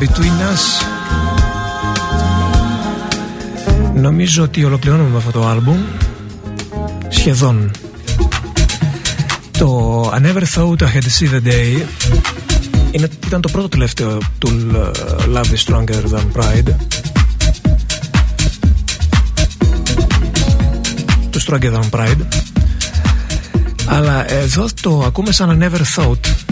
Nothing can come between us Νομίζω ότι ολοκληρώνουμε με αυτό το άλμπουμ Σχεδόν Το I Never Thought I Had To See The Day είναι, Ήταν το πρώτο τελευταίο του Love Is Stronger Than Pride Του Stronger Than Pride Αλλά εδώ το ακούμε σαν I Never Thought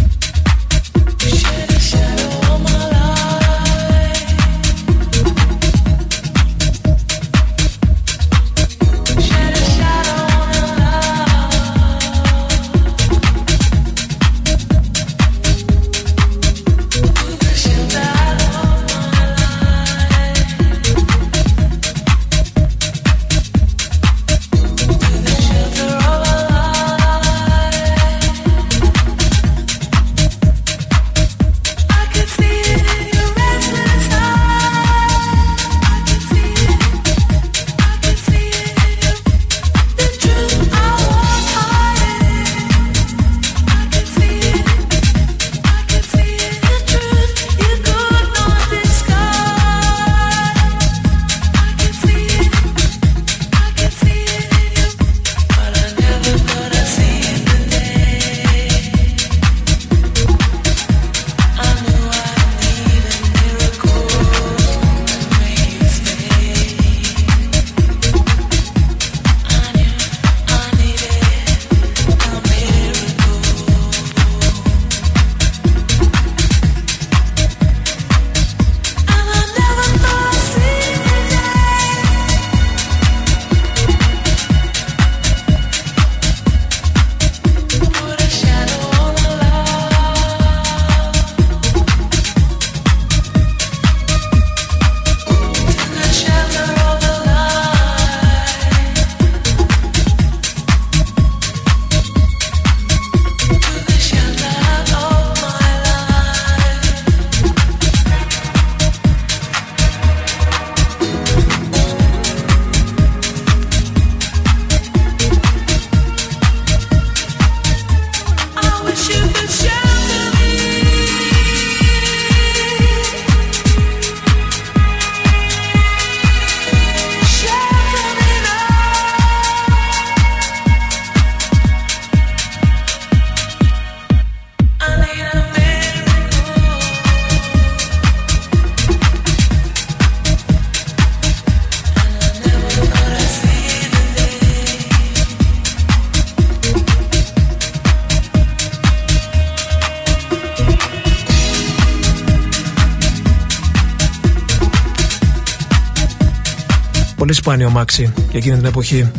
σπάνιο μάξι για εκείνη την εποχή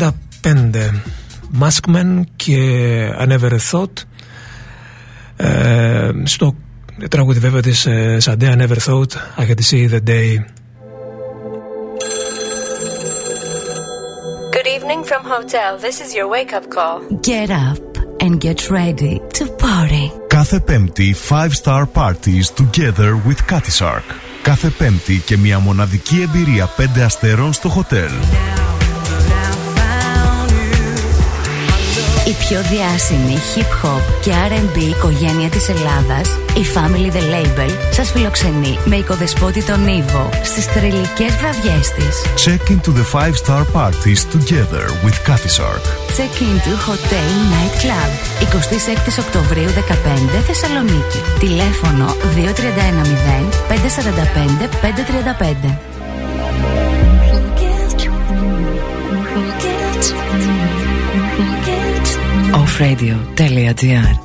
1995 Maskman και I Never Thought ε, στο τραγούδι βέβαια της ε, Sade I Never Thought I Had To See The Day Good evening from hotel This is your wake up call Get up and get ready to party Κάθε πέμπτη 5 star parties together with Katy Shark Κάθε Πέμπτη και μια μοναδική εμπειρία 5 αστέρων στο χοτέλ. Η πιο διάσημη hip hop και R&B οικογένεια της Ελλάδας, η Family The Label, σας φιλοξενεί με οικοδεσπότη τον Ήβο στις θρηλυκές βραδιές της. Check into the 5-star parties together with Katy Shark. Check into Hotel Night Club, 26 Οκτωβρίου 15 Θεσσαλονίκη. Τηλέφωνο 2310 545 535. offradio.gr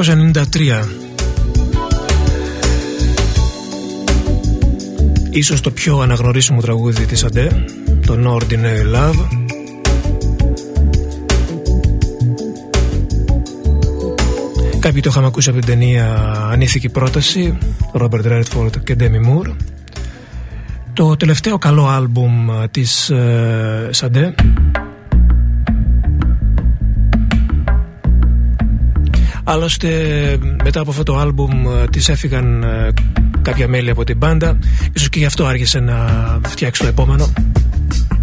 1993 Ίσως το πιο αναγνωρίσιμο τραγούδι της Αντέ Το Ordinary Love. Κάποιοι το είχαμε ακούσει από την ταινία Ανήθικη πρόταση Robert Redford και Demi Moore. Το τελευταίο καλό άλμπουμ της ε, Σαντέ Άλλωστε μετά από αυτό το άλμπουμ ε, της έφυγαν ε, κάποια μέλη από την μπάντα. Ίσως και γι' αυτό άργησε να φτιάξει το επόμενο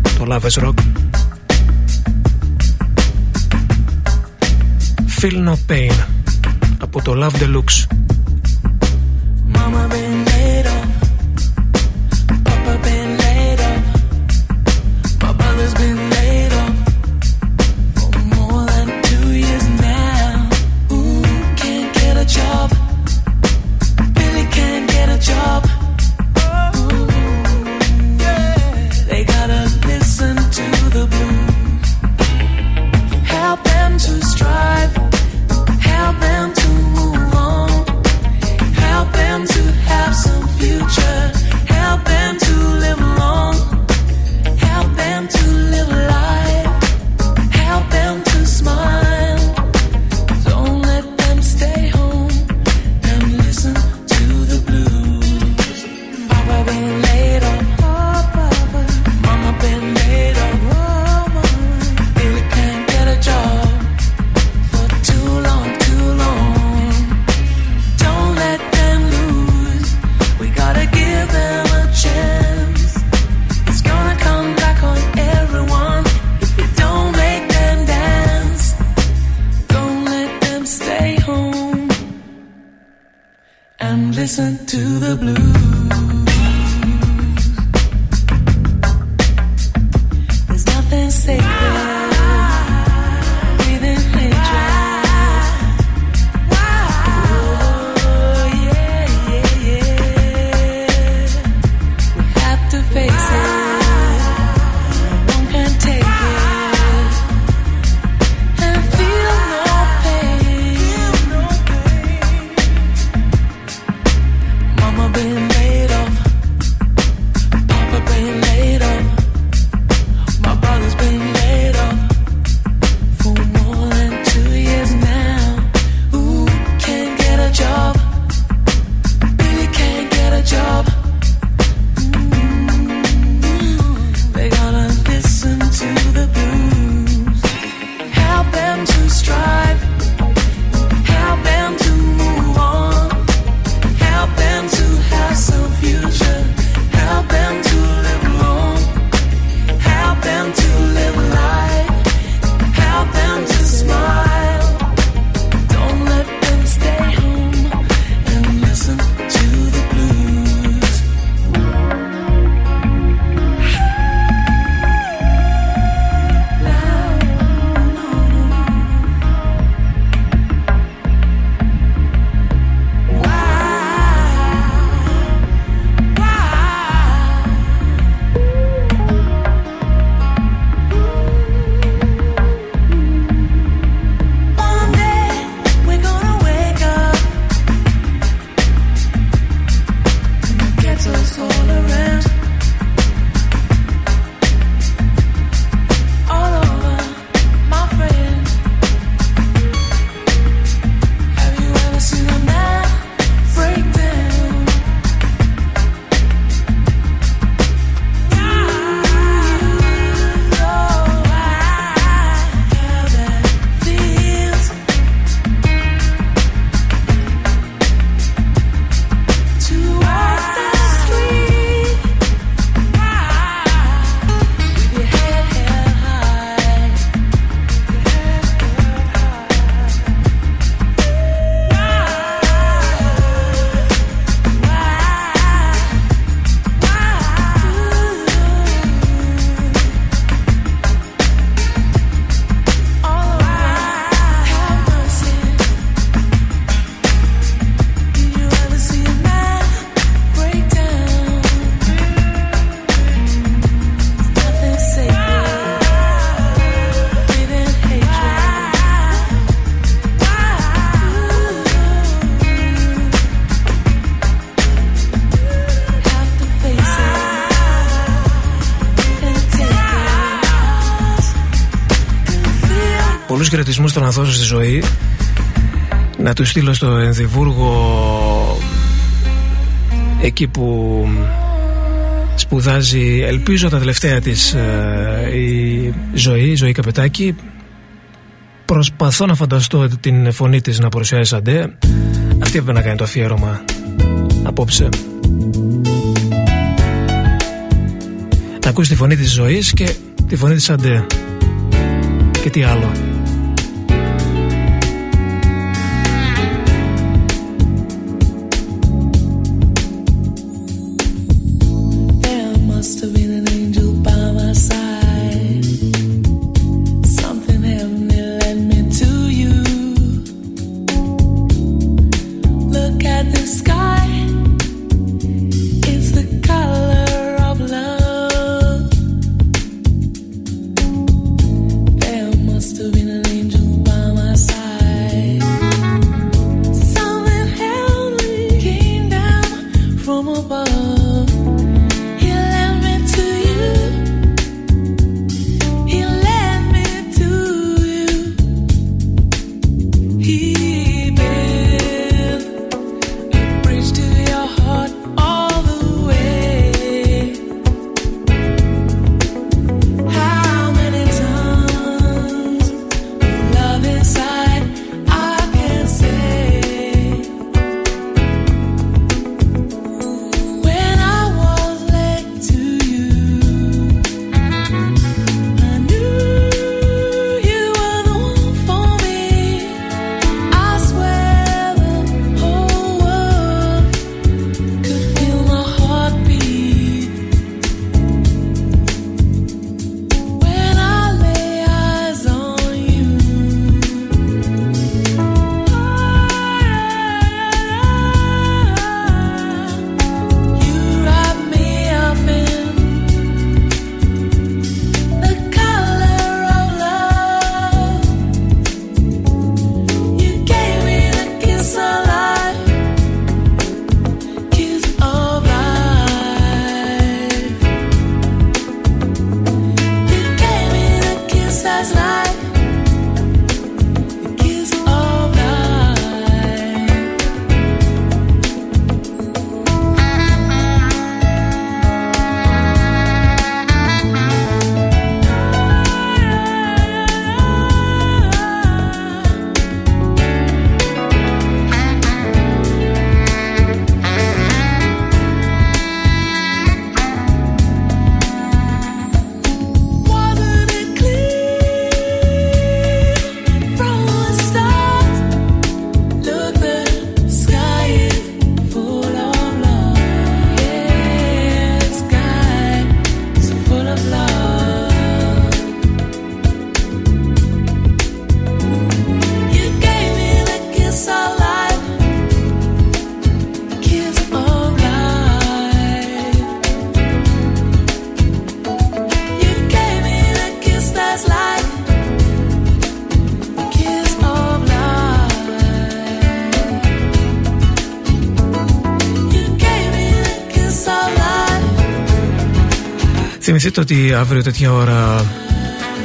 Το Love Rock. Feel No Pain από το Love Deluxe. Been Θετικούς χαιρετισμούς στον Αθώσο στη ζωή. Να τους στείλω στο Ενδιβούργο Εκεί που σπουδάζει ελπίζω τα τελευταία της ε, η ζωή, η ζωή Καπετάκη. Προσπαθώ να φανταστώ την φωνή της να παρουσιάζει αντέ αυτή έπρεπε να κάνει το αφιέρωμα απόψε. Να ακούσει τη φωνή της ζωής και τη φωνή της αντέ και τι άλλο Θυμηθείτε ότι αύριο τέτοια ώρα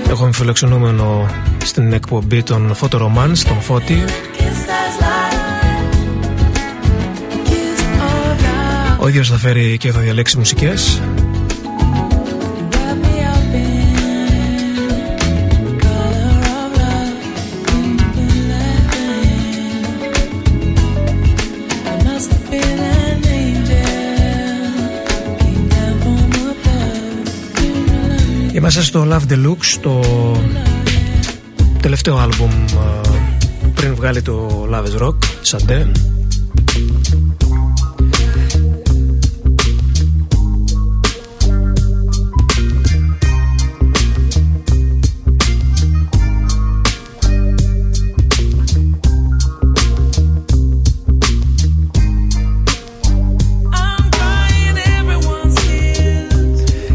έχω φιλοξενούμενο στην εκπομπή των Photoromans, τον Φώτη. Ο ίδιος θα φέρει και θα διαλέξει μουσικές. Είμαστε στο Love Deluxe, το τελευταίο άλμπουμ ε, πριν βγάλει το Love Rock, Σαντέ.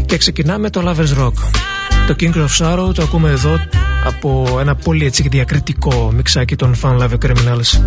Και ξεκινάμε το Lovers Rock. Το King of Sorrow το ακούμε εδώ από ένα πολύ έτσι διακριτικό μιξάκι των Fun Love Criminals.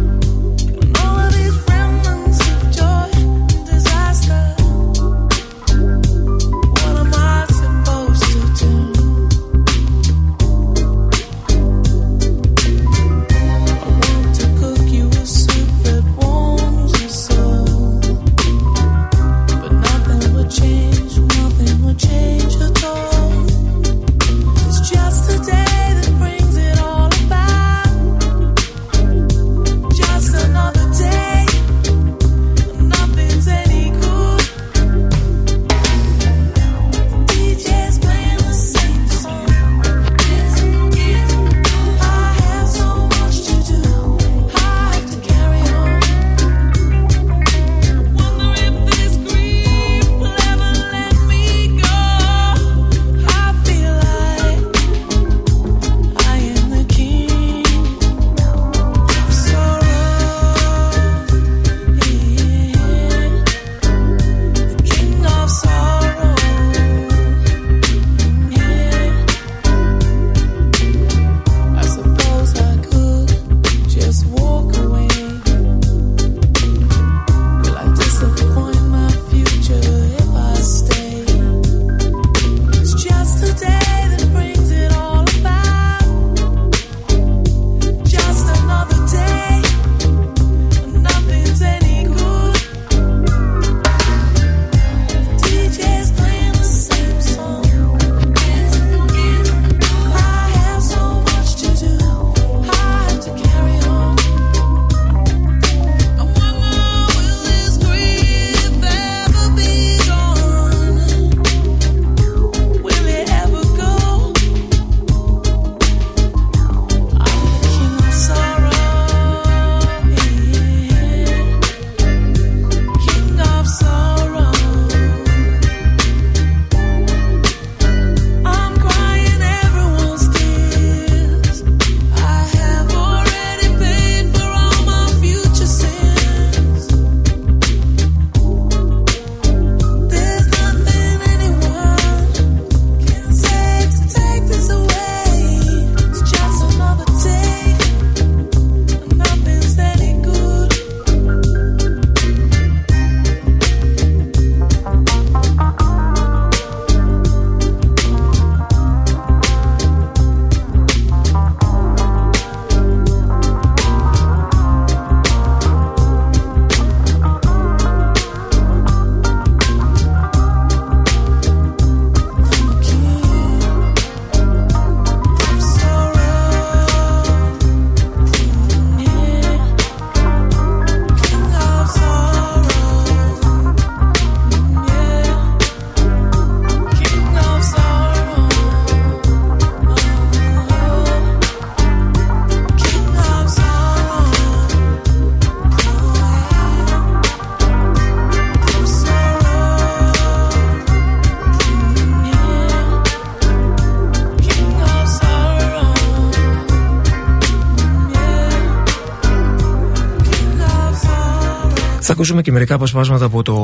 Ακούσουμε και μερικά αποσπάσματα από το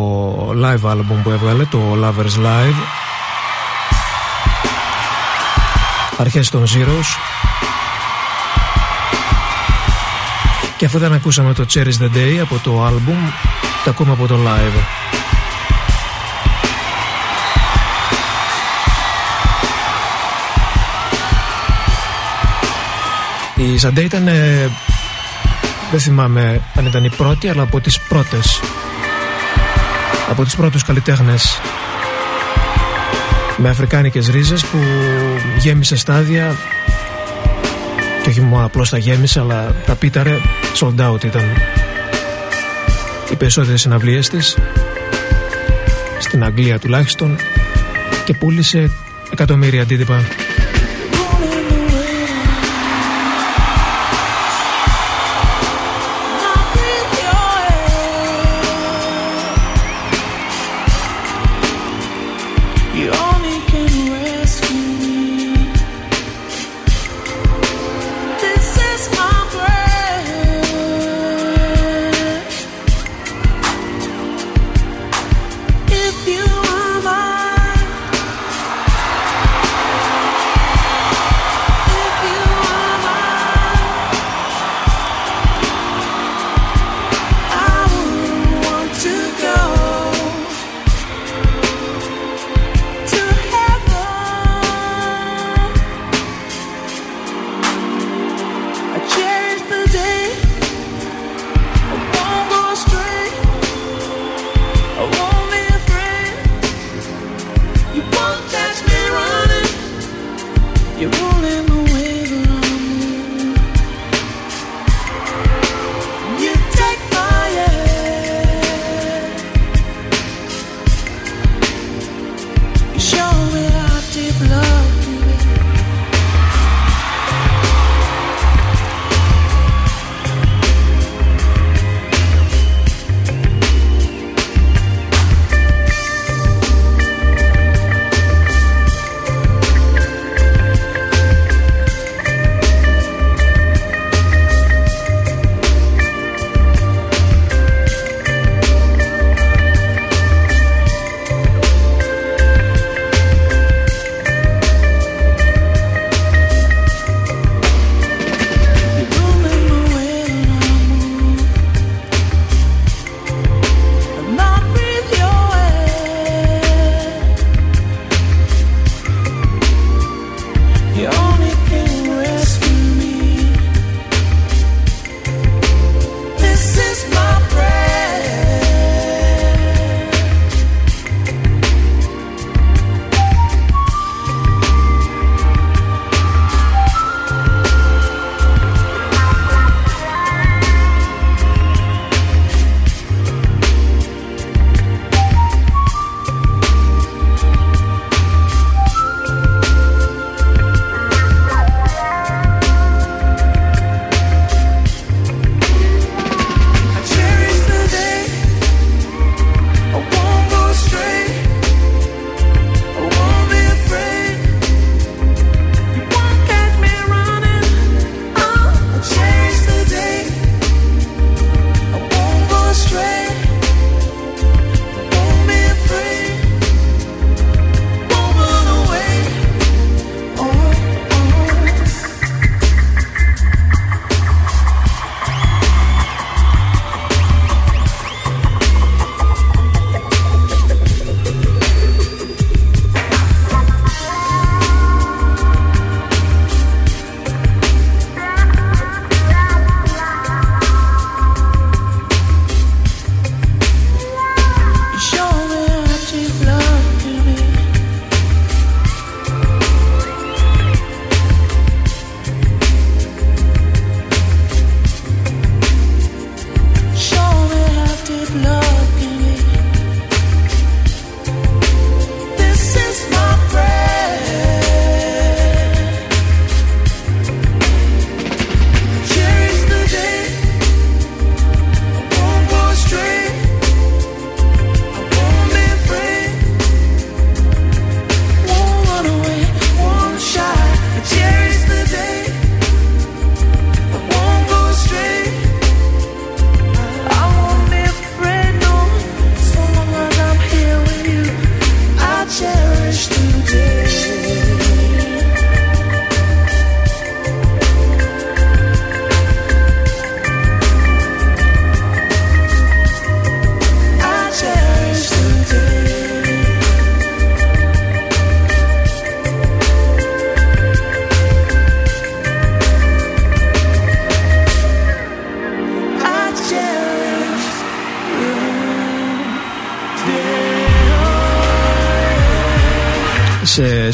live album που έβγαλε, το Lovers Live. Αρχές των Zeros. Και αφού δεν ακούσαμε το Cherish the Day από το album, το ακούμε από το live. Η Σαντέ ήταν δεν θυμάμαι αν ήταν η πρώτη αλλά από τις πρώτες. Από τις πρώτους καλλιτέχνες. Με αφρικάνικες ρίζες που γέμισε στάδια. Και όχι μόνο απλώς τα γέμισε αλλά τα πίταρε. Sold out ήταν οι περισσότερες συναυλίες της. Στην Αγγλία τουλάχιστον. Και πούλησε εκατομμύρια αντίτυπα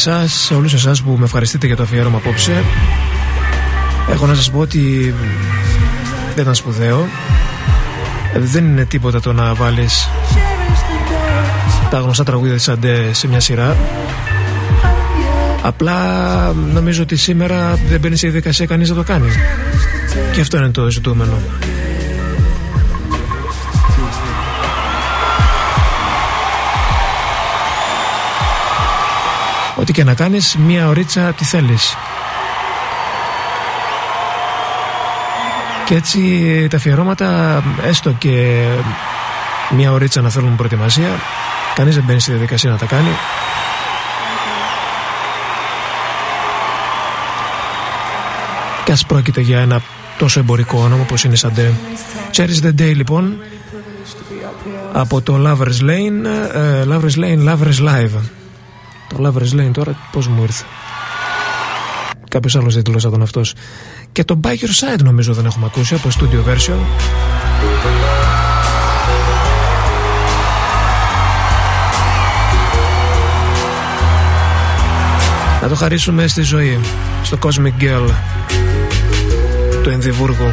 εσάς, σε όλους εσάς που με ευχαριστείτε για το αφιέρωμα απόψε. Έχω να σας πω ότι δεν ήταν σπουδαίο. Δεν είναι τίποτα το να βάλεις τα γνωστά τραγούδια της Αντέ σε μια σειρά. Απλά νομίζω ότι σήμερα δεν μπαίνει σε διαδικασία κανείς να το κάνει. Και αυτό είναι το ζητούμενο Ό,τι και να κάνεις μία ωρίτσα τι θέλεις. Και έτσι τα αφιερώματα έστω και μία ωρίτσα να θέλουν προετοιμασία Κανείς δεν μπαίνει στη διαδικασία να τα κάνει. Και ας πρόκειται για ένα τόσο εμπορικό όνομα όπως είναι σαν Cherish the Day λοιπόν από το Lovers Lane uh, Lovers Lane, Lovers Live το Lovers Lane τώρα πώς μου ήρθε. Κάποιος άλλος τίτλος θα τον αυτός. Και το By Your Side νομίζω δεν έχουμε ακούσει από studio version. Να το χαρίσουμε στη ζωή Στο Cosmic Girl Του Ενδιβούργου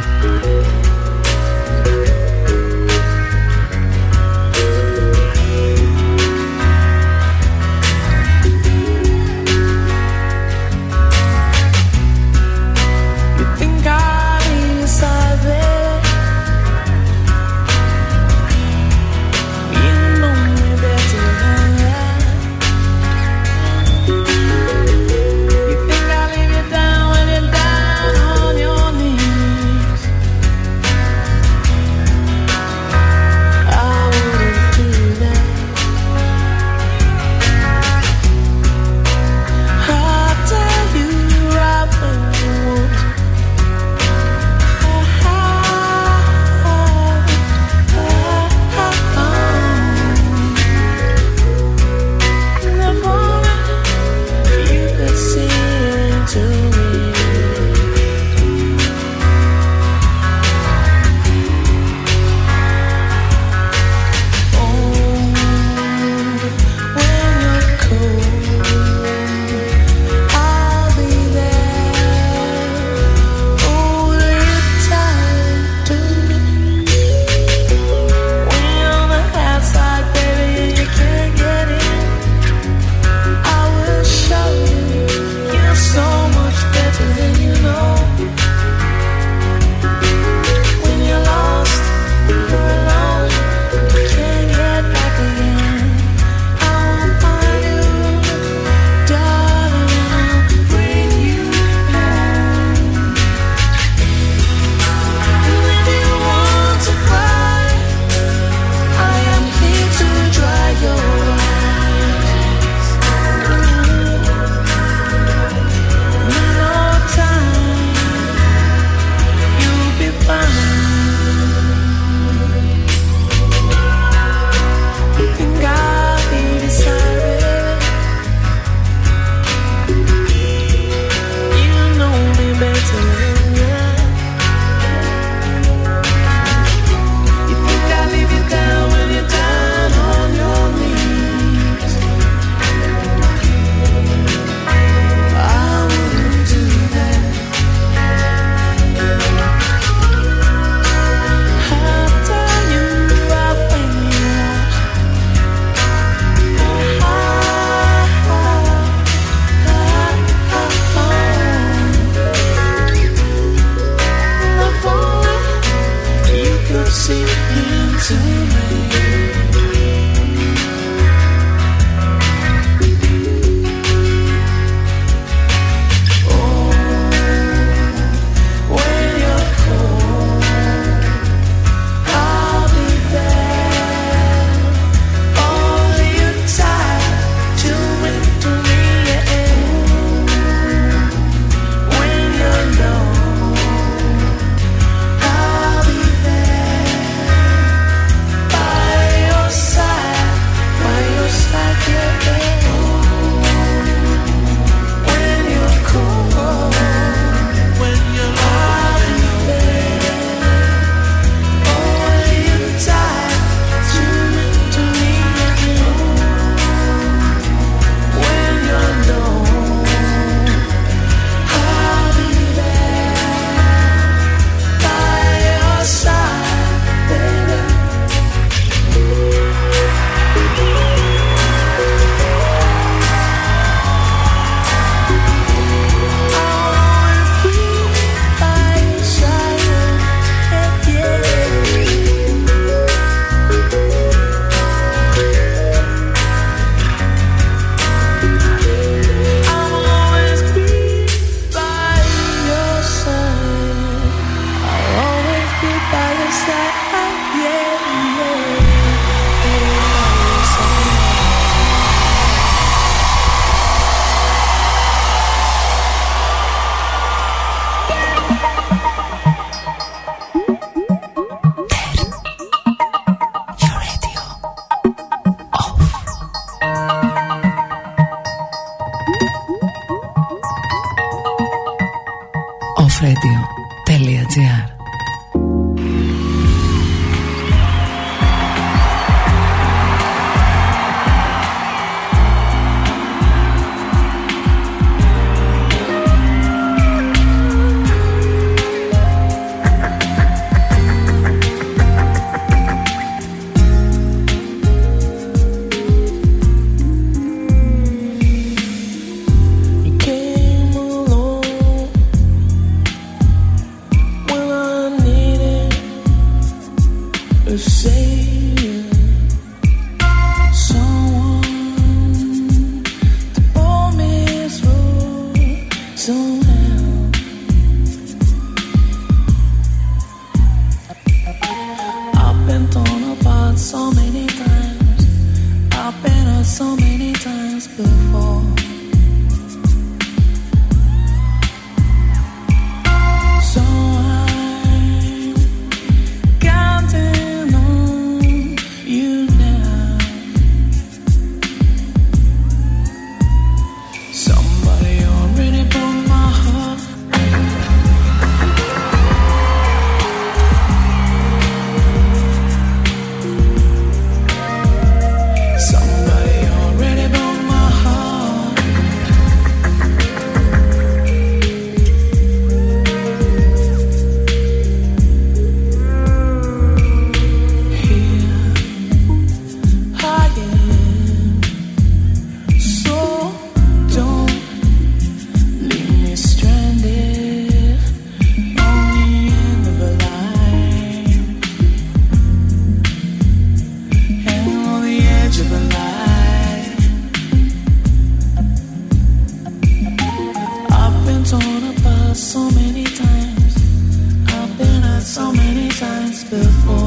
so many times. I've been hurt so many times before.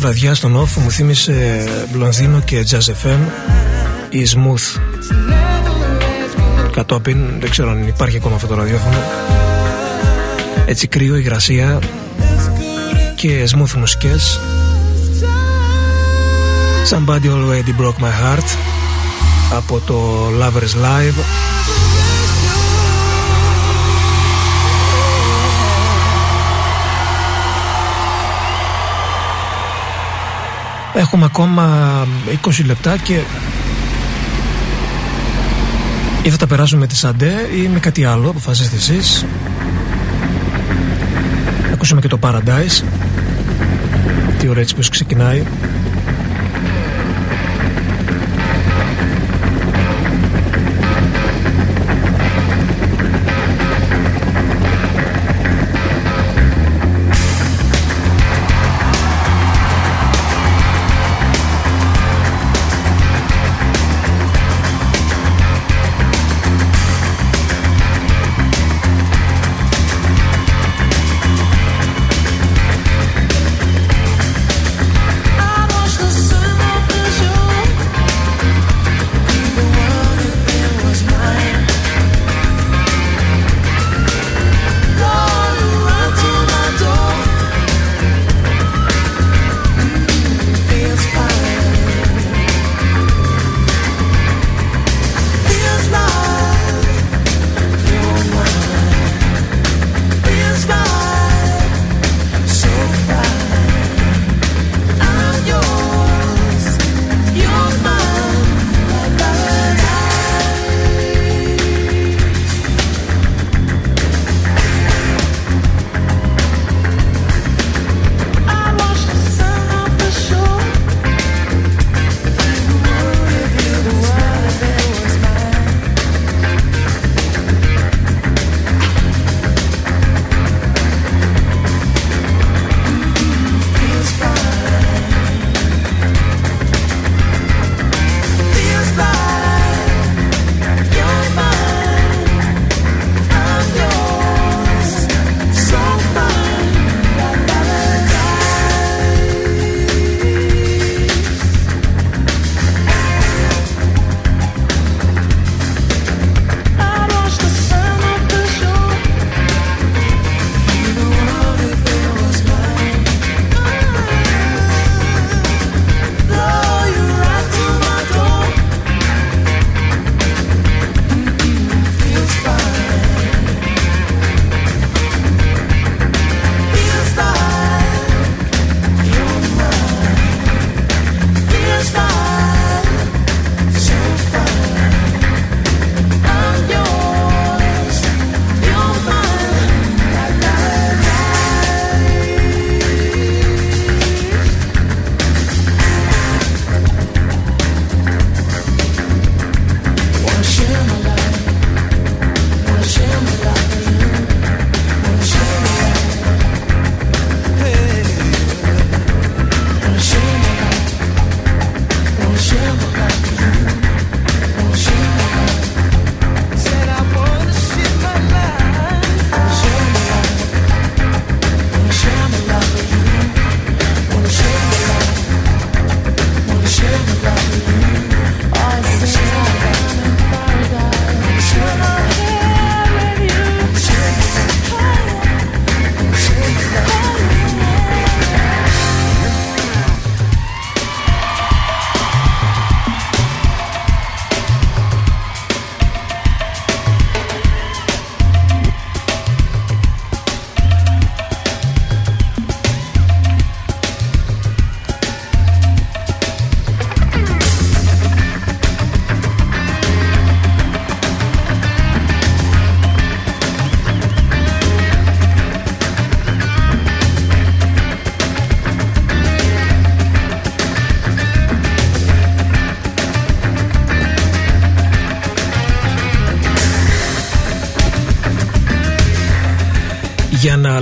Βραδιά στον όφο μου θύμισε Μπλονδίνο και Jazz FM η Smooth κατόπιν δεν ξέρω αν υπάρχει ακόμα αυτό το ραδιόφωνο. Έτσι κρύο, υγρασία και smooth μουσικές. Somebody Already Broke My Heart από το Lovers Live Έχουμε ακόμα 20 λεπτά και ή θα τα περάσουμε με τη Σαντέ ή με κάτι άλλο, αποφασίστε εσείς. Ακούσαμε και το Paradise. Τι ωραία έτσι πως ξεκινάει.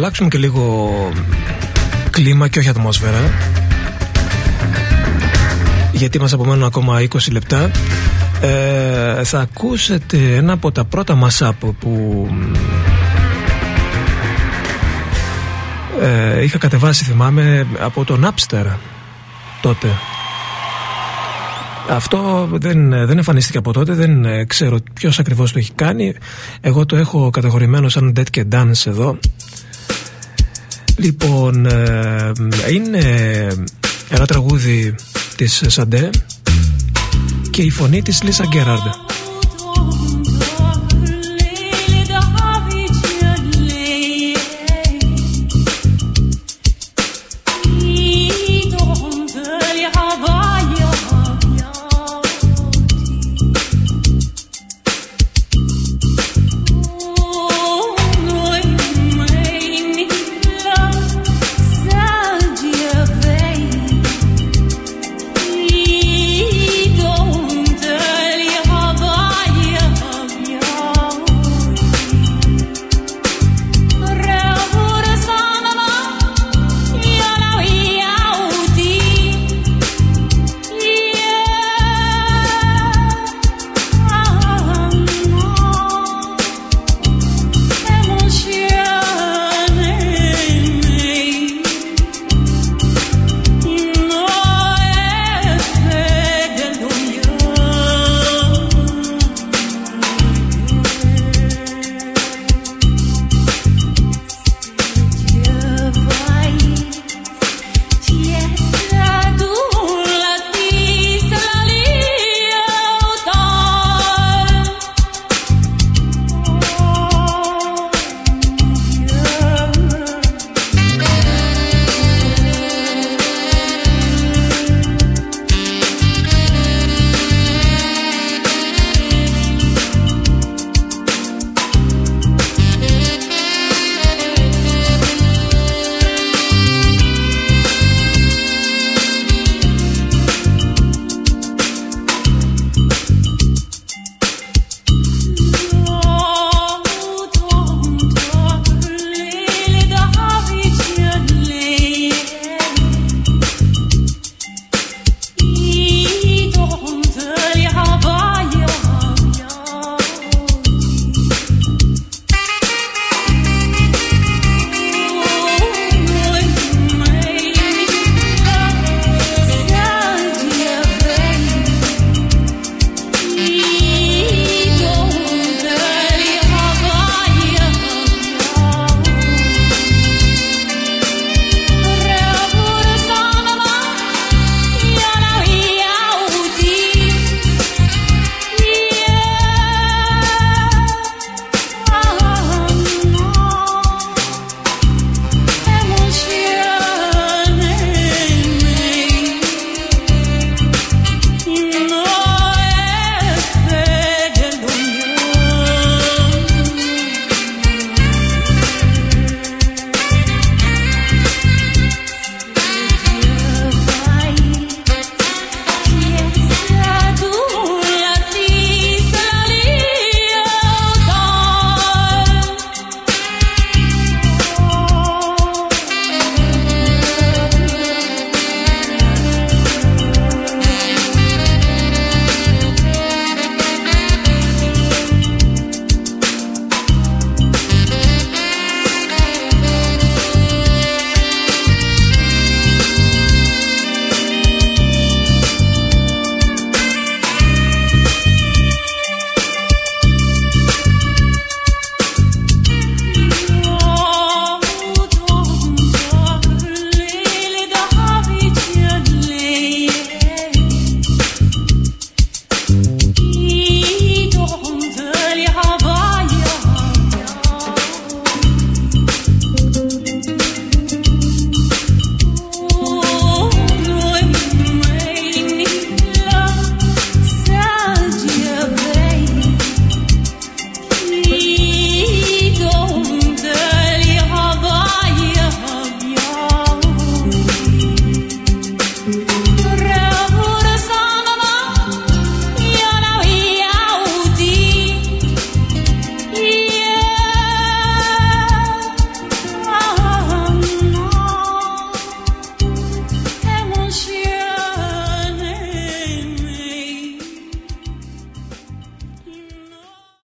Αλλάξουμε και λίγο κλίμα και όχι ατμόσφαιρα γιατί μας απομένουν ακόμα 20 λεπτά ε, θα ακούσετε ένα από τα πρώτα μας που ε, είχα κατεβάσει θυμάμαι από τον Napster τότε αυτό δεν, δεν εμφανίστηκε από τότε, δεν ξέρω ποιος ακριβώς το έχει κάνει. Εγώ το έχω κατηγορημένο σαν Dead και Dance εδώ. Λοιπόν, ε, είναι ένα τραγούδι της Σαντέ και η φωνή της Λίσα Γκέραρντ.